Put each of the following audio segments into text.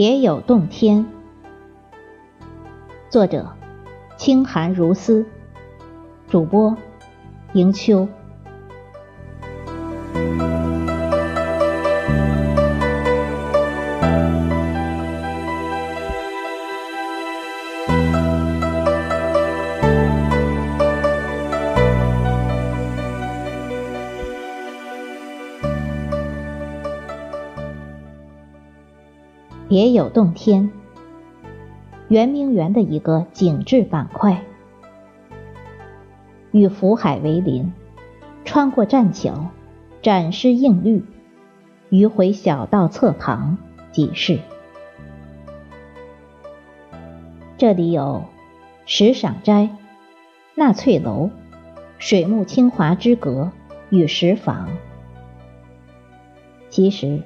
别有洞天。作者：清寒如丝，主播：迎秋。别有洞天，圆明园的一个景致板块，与福海为邻，穿过栈桥，展诗映绿，迂回小道侧旁即是。这里有石赏斋、纳翠楼、水木清华之阁与石坊。其实。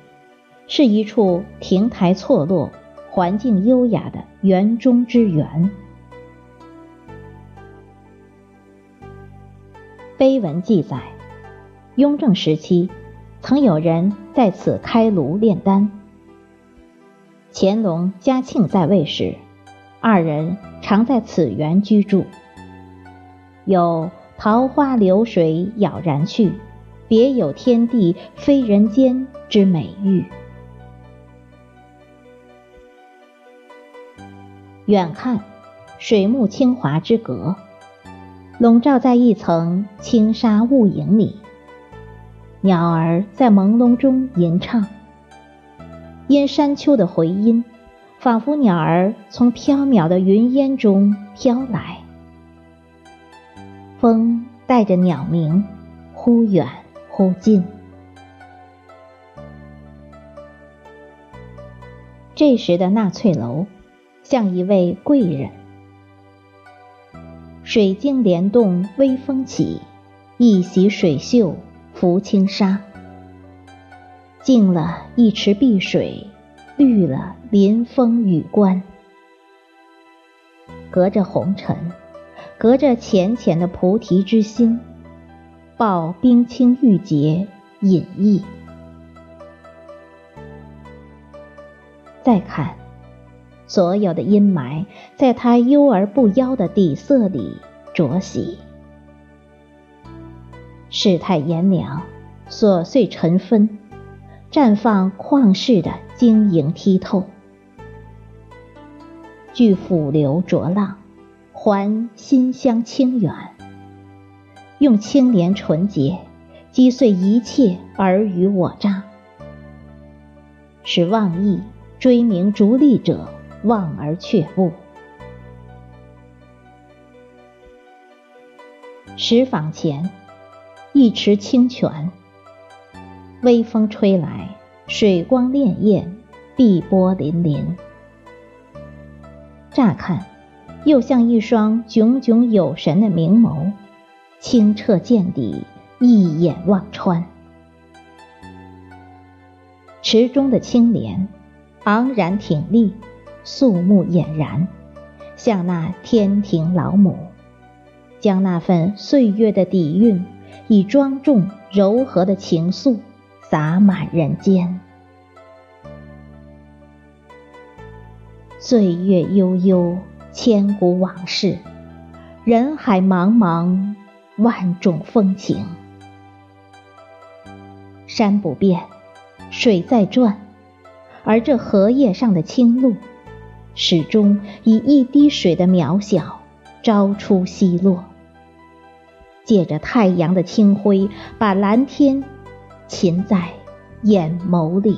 是一处亭台错落、环境优雅的园中之园。碑文记载，雍正时期曾有人在此开炉炼丹。乾隆、嘉庆在位时，二人常在此园居住。有“桃花流水杳然去，别有天地非人间”之美誉。远看，水木清华之阁，笼罩在一层轻纱雾影里。鸟儿在朦胧中吟唱，因山丘的回音，仿佛鸟儿从缥缈的云烟中飘来。风带着鸟鸣，忽远忽近。这时的纳翠楼。像一位贵人，水晶帘动微风起，一袭水袖拂轻纱，净了一池碧水，绿了临风雨关。隔着红尘，隔着浅浅的菩提之心，抱冰清玉洁隐逸。再看。所有的阴霾，在它幽而不妖的底色里着洗；世态炎凉，琐碎尘纷，绽放旷世的晶莹剔透。聚腐流浊浪，还馨香清远。用清廉纯洁击碎一切尔虞我诈，使妄意追名逐利者。望而却步。石舫前，一池清泉，微风吹来，水光潋滟，碧波粼粼。乍看，又像一双炯炯有神的明眸，清澈见底，一眼望穿。池中的青莲昂然挺立。肃穆俨然，像那天庭老母，将那份岁月的底蕴，以庄重柔和的情愫洒满人间。岁月悠悠，千古往事；人海茫茫，万种风情。山不变，水在转，而这荷叶上的青露。始终以一滴水的渺小，朝出夕落，借着太阳的清辉，把蓝天噙在眼眸里。